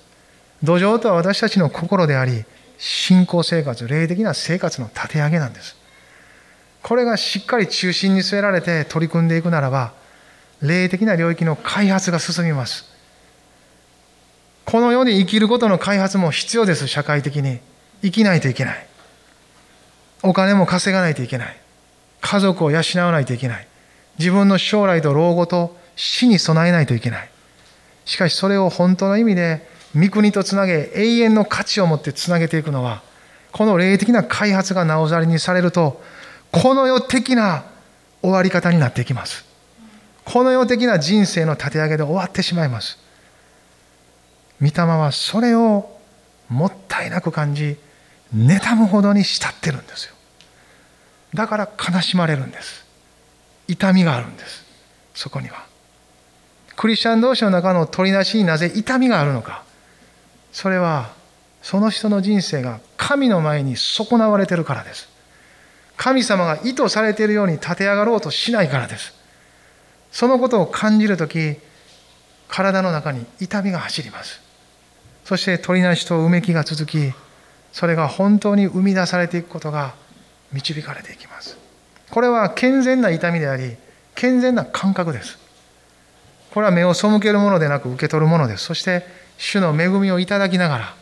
Speaker 1: 土壌とは私たちの心であり信仰生活霊的な生活の立て上げなんです。これがしっかり中心に据えられて取り組んでいくならば霊的な領域の開発が進みます。この世に生きることの開発も必要です社会的に。生きないといけない。お金も稼がないといけない。家族を養わないといけない。自分の将来と老後と死に備えないといけない。しかしそれを本当の意味で御国とつなげ永遠の価値を持ってつなげていくのはこの霊的な開発がなおざりにされるとこの世的な終わり方になっていきます。この世的な人生の立て上げで終わってしまいます。御霊はそれをもったいなく感じ妬むほどに慕ってるんですよ。だから悲しまれるんです。痛みがあるんです。そこには。クリスチャン同士の中の取りなしになぜ痛みがあるのか。それはその人の人生が神の前に損なわれてるからです。神様が意図されているように立て上がろうとしないからです。そのことを感じるとき体の中に痛みが走ります。そして鳥なしとうめきが続きそれが本当に生み出されていくことが導かれていきます。これは健全な痛みであり健全な感覚です。これは目を背けるものでなく受け取るものです。そして主の恵みをいただきながら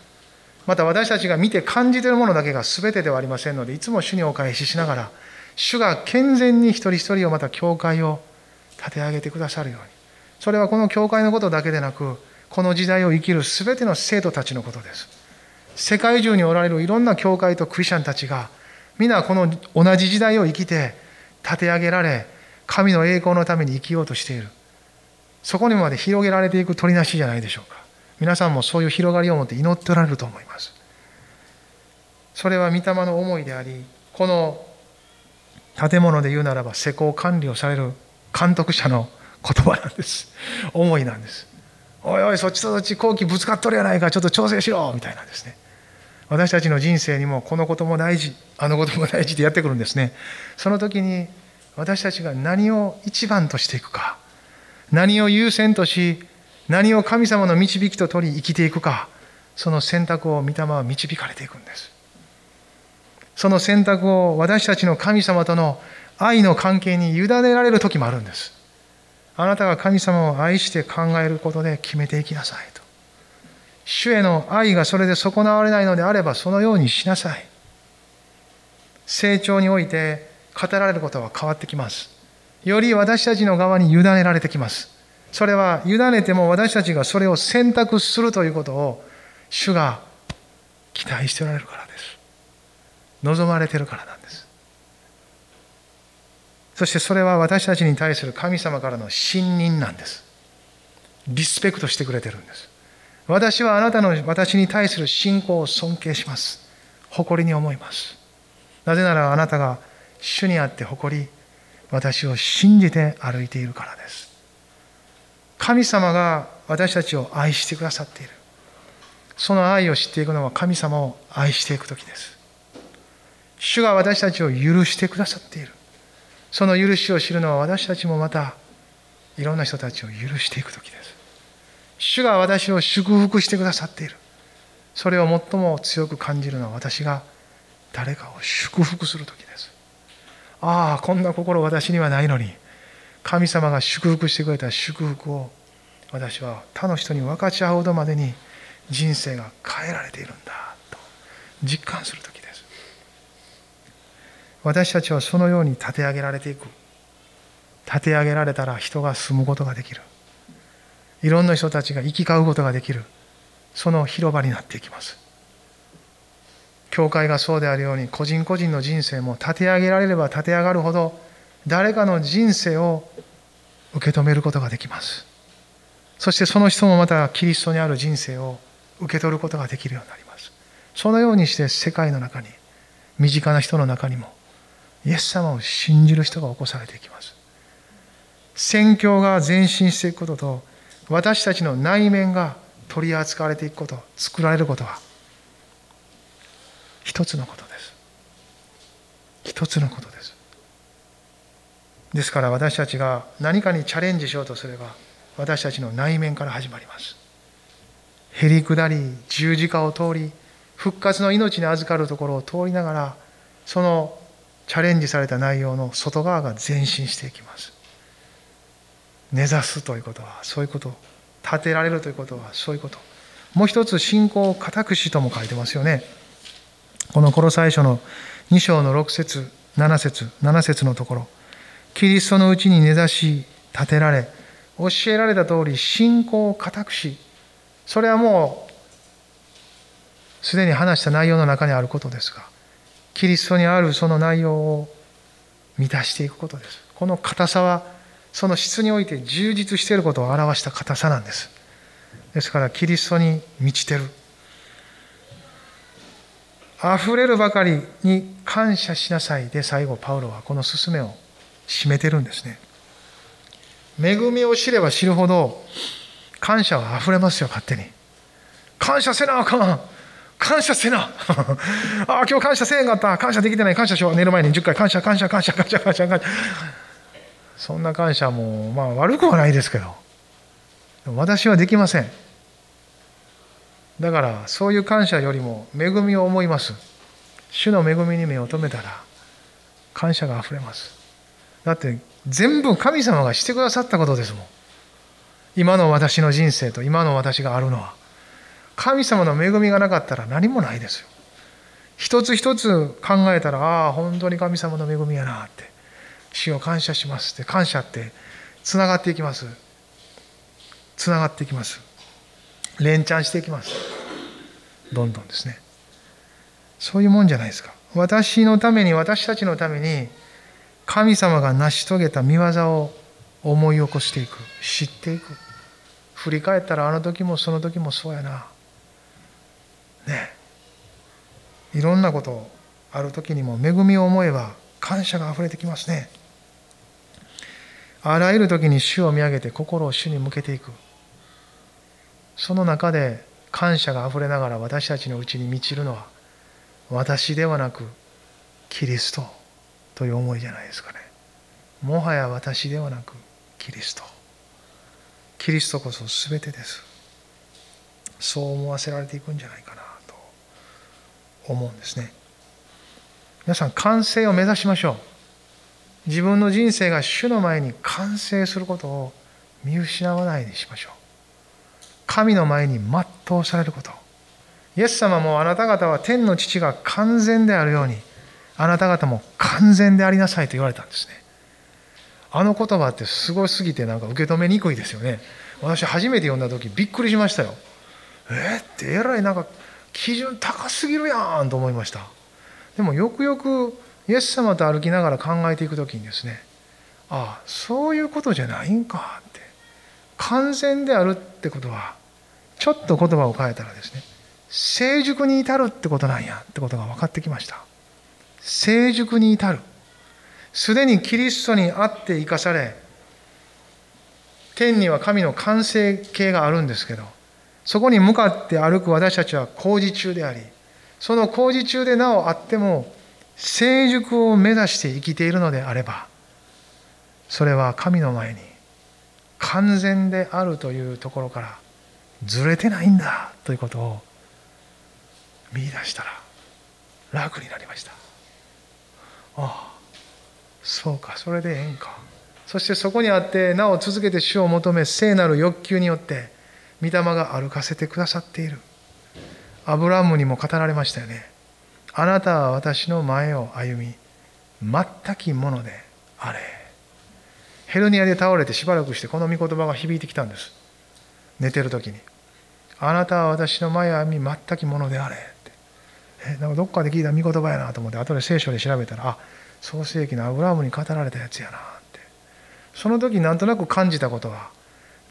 Speaker 1: また私たちが見て感じているものだけが全てではありませんのでいつも主にお返ししながら主が健全に一人一人をまた教会を立て上げてくださるように。それはこの教会のことだけでなくこの時代を生きる全ての生徒たちのことです。世界中におられるいろんな教会とクリスチャンたちが皆この同じ時代を生きて立て上げられ神の栄光のために生きようとしている。そこにまで広げられていく取りなしじゃないでしょうか。皆さんもそういう広がりを持って祈っておられると思います。それは御霊の思いでありこの建物で言うならば施工管理をされる監督者の言葉なんです。思いなんです。おいおいそっちとそっち後期ぶつかっとるやないかちょっと調整しろみたいなんですね。私たちの人生にもこのことも大事あのことも大事でやってくるんですね。その時に私たちが何を一番としていくか何を優先とし何を神様の導きと取り生きていくかその選択を御霊は導かれていくんです。その選択を私たちの神様との愛の関係に委ねられる時もあるんです。あなたが神様を愛して考えることで決めていきなさいと。主への愛がそれで損なわれないのであればそのようにしなさい。成長において語られることは変わってきます。より私たちの側に委ねられてきます。それは委ねても私たちがそれを選択するということを主が期待しておられるからです。望まれてるからなんです。そしてそれは私たちに対する神様からの信任なんです。リスペクトしてくれてるんです。私はあなたの私に対する信仰を尊敬します。誇りに思います。なぜならあなたが主にあって誇り私を信じて歩いているからです。神様が私たちを愛してくださっている。その愛を知っていくのは神様を愛していく時です。主が私たちを許してくださっている。その許しを知るのは私たちもまたいろんな人たちを許していく時です。主が私を祝福してくださっている。それを最も強く感じるのは私が誰かを祝福する時です。ああこんな心私にはないのに。神様が祝福してくれた祝福を私は他の人に分かち合うほどまでに人生が変えられているんだと実感する時です。私たちはそのように立て上げられていく。立て上げられたら人が住むことができる。いろんな人たちが行き交うことができる。その広場になっていきます。教会がそうであるように個人個人の人生も立て上げられれば立て上がるほど誰かの人生を受け止めることができます。そしてその人もまたキリストにある人生を受け取ることができるようになります。そのようにして世界の中に身近な人の中にもイエス様を信じる人が起こされていきます。宣教が前進していくことと私たちの内面が取り扱われていくこと作られることは一つのことです。一つのことです。ですから私たちが何かにチャレンジしようとすれば私たちの内面から始まります。へりくだり十字架を通り復活の命に預かるところを通りながらそのチャレンジされた内容の外側が前進していきます。根ざすということはそういうこと立てられるということはそういうこと。もう一つ信仰を固くしとも書いてますよね。このコロサイ書の2章の6節7節7節のところ。キリストのうちに根ざし立てられ教えられた通り信仰を固くしそれはもうすでに話した内容の中にあることですがキリストにあるその内容を満たしていくことです。この硬さはその質において充実していることを表した硬さなんです。ですからキリストに満ちてる。溢れるばかりに感謝しなさいで最後パウロはこの勧めを締めてるんですね。恵みを知れば知るほど感謝は溢れますよ勝手に。感謝せなあかん。感謝せな。[laughs] ああ今日感謝せえんかった。感謝できてない。感謝しよう。寝る前に10回感謝感謝感謝感謝感謝感謝。そんな感謝もまあ悪くはないですけど。私はできません。だからそういう感謝よりも恵みを思います。主の恵みに目を留めたら感謝があふれます。だって全部神様がしてくださったことですもん。今の私の人生と今の私があるのは。神様の恵みがなかったら何もないですよ。一つ一つ考えたらああ本当に神様の恵みやなって。主を感謝しますって感謝ってつながっていきます。つながっていきます。連チャンしていきます。どんどんですね。そういうもんじゃないですか。私のために私たちのために神様が成し遂げた見業を思い起こしていく。知っていく。振り返ったらあの時もその時もそうやな。ね。いろんなことある時にも恵みを思えば感謝があふれてきますね。あらゆる時に主を見上げて心を主に向けていく。その中で感謝があふれながら私たちのうちに満ちるのは私ではなくキリスト。という思いじゃないですかね。もはや私ではなくキリスト。キリストこそ全てです。そう思わせられていくんじゃないかなと思うんですね。皆さん完成を目指しましょう。自分の人生が主の前に完成することを見失わないでしましょう。神の前に全うされること。イエス様もあなた方は天の父が完全であるようにあなた方も完全でありなさいと言われたんですね。あの言葉ってすごすぎてなんか受け止めにくいですよね。私初めて読んだ時びっくりしましたよ。えー、ってえらいなんか基準高すぎるやんと思いました。でもよくよくイエス様と歩きながら考えていく時にですねああそういうことじゃないんかって。完全であるってことはちょっと言葉を変えたらですね成熟に至るってことなんやってことが分かってきました。成熟に至る。すでにキリストにあって生かされ天には神の完成形があるんですけどそこに向かって歩く私たちは工事中でありその工事中でなおあっても成熟を目指して生きているのであればそれは神の前に完全であるというところからずれてないんだということを見出したら楽になりました。ああそうかそれでええんか。そしてそこにあってなお続けて主を求め聖なる欲求によって御霊が歩かせてくださっている。アブラムにも語られましたよね。あなたは私の前を歩み全きものであれ。ヘルニアで倒れてしばらくしてこの御言葉が響いてきたんです。寝てる時に。あなたは私の前を歩み全きものであれ。なんかどっかで聞いた御言葉やなと思って後で聖書で調べたらあ創世紀のアブラムに語られたやつやなって。その時なんとなく感じたことは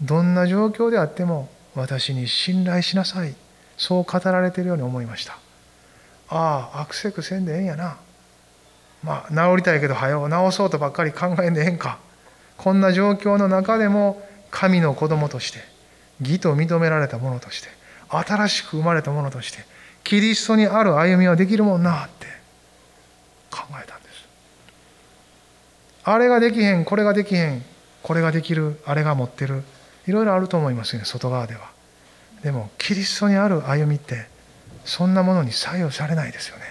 Speaker 1: どんな状況であっても私に信頼しなさい。そう語られてるように思いました。ああ悪せくせんでええんやな。まあ治りたいけど早う治そうとばっかり考えんでええんか。こんな状況の中でも神の子供として義と認められたものとして新しく生まれたものとしてキリストにある歩みはできるもんなって考えたんです。あれができへんこれができへんこれができるあれが持ってる。いろいろあると思いますよね外側では。でもキリストにある歩みってそんなものに左右されないですよね。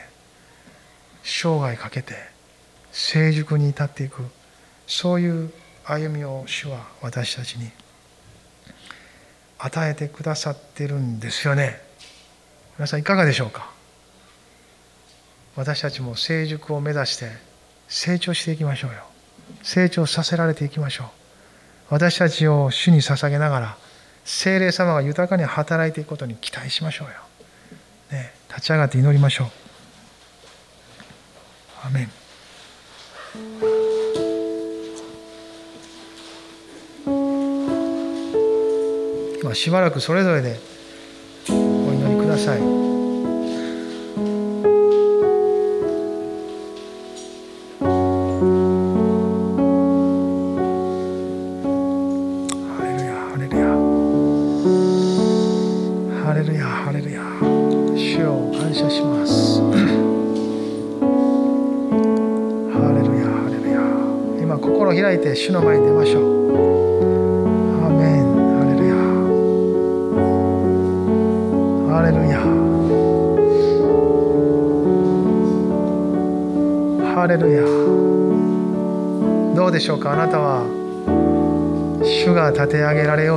Speaker 1: 生涯かけて成熟に至っていく。そういう歩みを主は私たちに与えてくださってるんですよね。皆さんいかがでしょうか？私たちも成熟を目指して成長していきましょうよ。成長させられていきましょう。私たちを主に捧げながら精霊様が豊かに働いていくことに期待しましょうよ、ね、立ち上がって祈りましょう。アメン。今しばらくそれぞれでださい。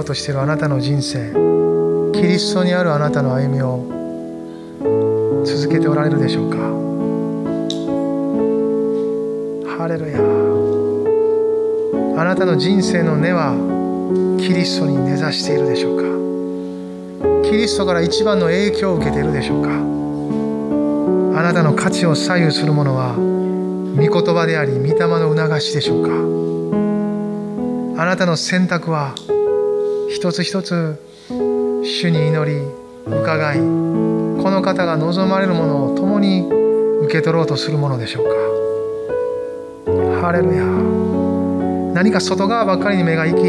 Speaker 1: としているあなたの人生。キリストにあるあなたの歩みを続けておられるでしょうか。ハレルヤ。あなたの人生の根はキリストに根ざしているでしょうか。キリストから一番の影響を受けているでしょうか。あなたの価値を左右するものは御言葉であり御霊の促しでしょうか。あなたの選択は一つ一つ主に祈り伺いこの方が望まれるものを共に受け取ろうとするものでしょうか。ハレルヤ。何か外側ばっかりに目が行き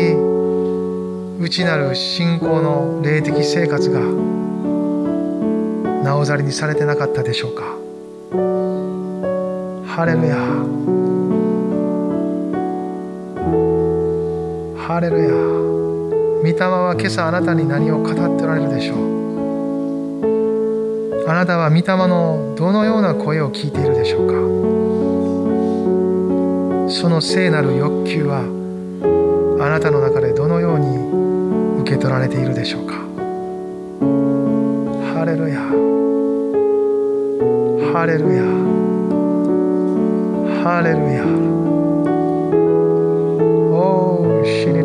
Speaker 1: 内なる信仰の霊的生活がなおざりにされてなかったでしょうか。ハレルヤ。ハレルヤ。御霊は今朝あなたに何を語っておられるでしょう？あなたは御霊のどのような声を聞いているでしょうか？その聖なる欲求はあなたの中でどのように受け取られているでしょうか？ハレルヤ。ハレルヤ。ハレルヤ。おーシリ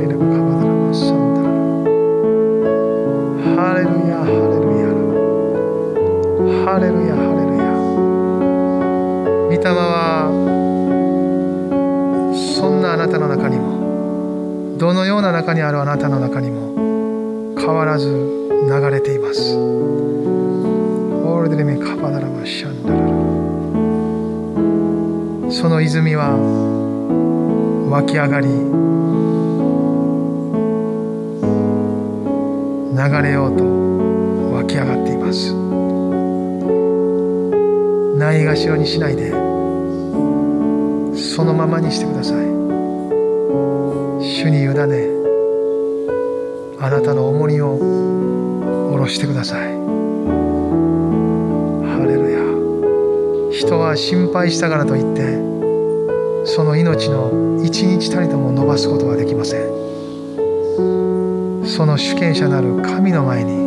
Speaker 1: どのような中にあるあなたの中にも変わらず流れています。その泉は湧き上がり流れようと湧き上がっています。ないがしろにしないでそのままにしてください。主に委ねあなたの重荷を下ろしてください。ハレルヤ。人は心配したからといってその命の一日たりとも伸ばすことはできません。その主権者なる神の前に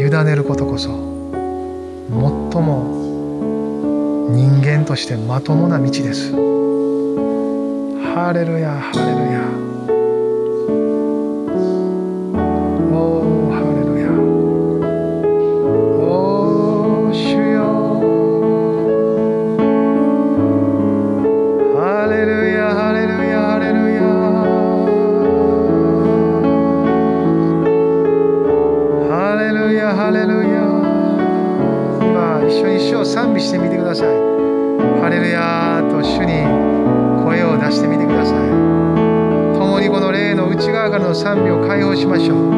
Speaker 1: 委ねることこそ最も人間としてまともな道です。ハレルヤハレルヤ賛美を解放しましょう。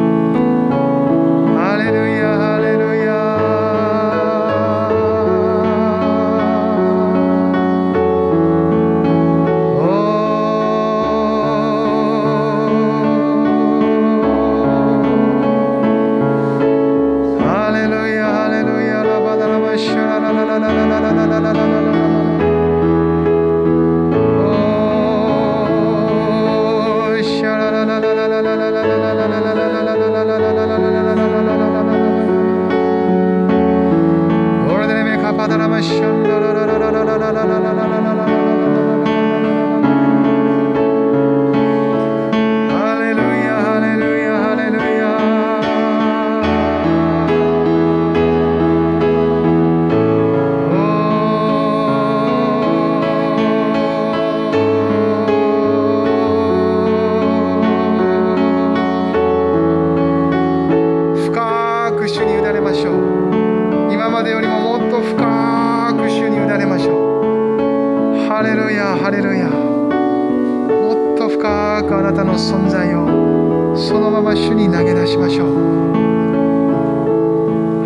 Speaker 1: 深くあなたの存在をそのまま主に投げ出しましょう。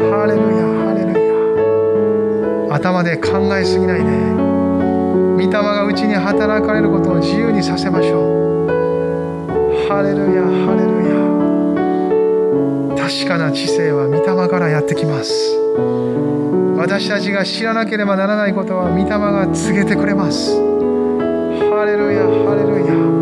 Speaker 1: ハレルヤハレルヤ。頭で考えすぎないで。御霊がうちに働かれることを自由にさせましょう。ハレルヤハレルヤ。確かな知性は御霊からやってきます。私たちが知らなければならないことは御霊が告げてくれます。ハレルヤハレルヤ。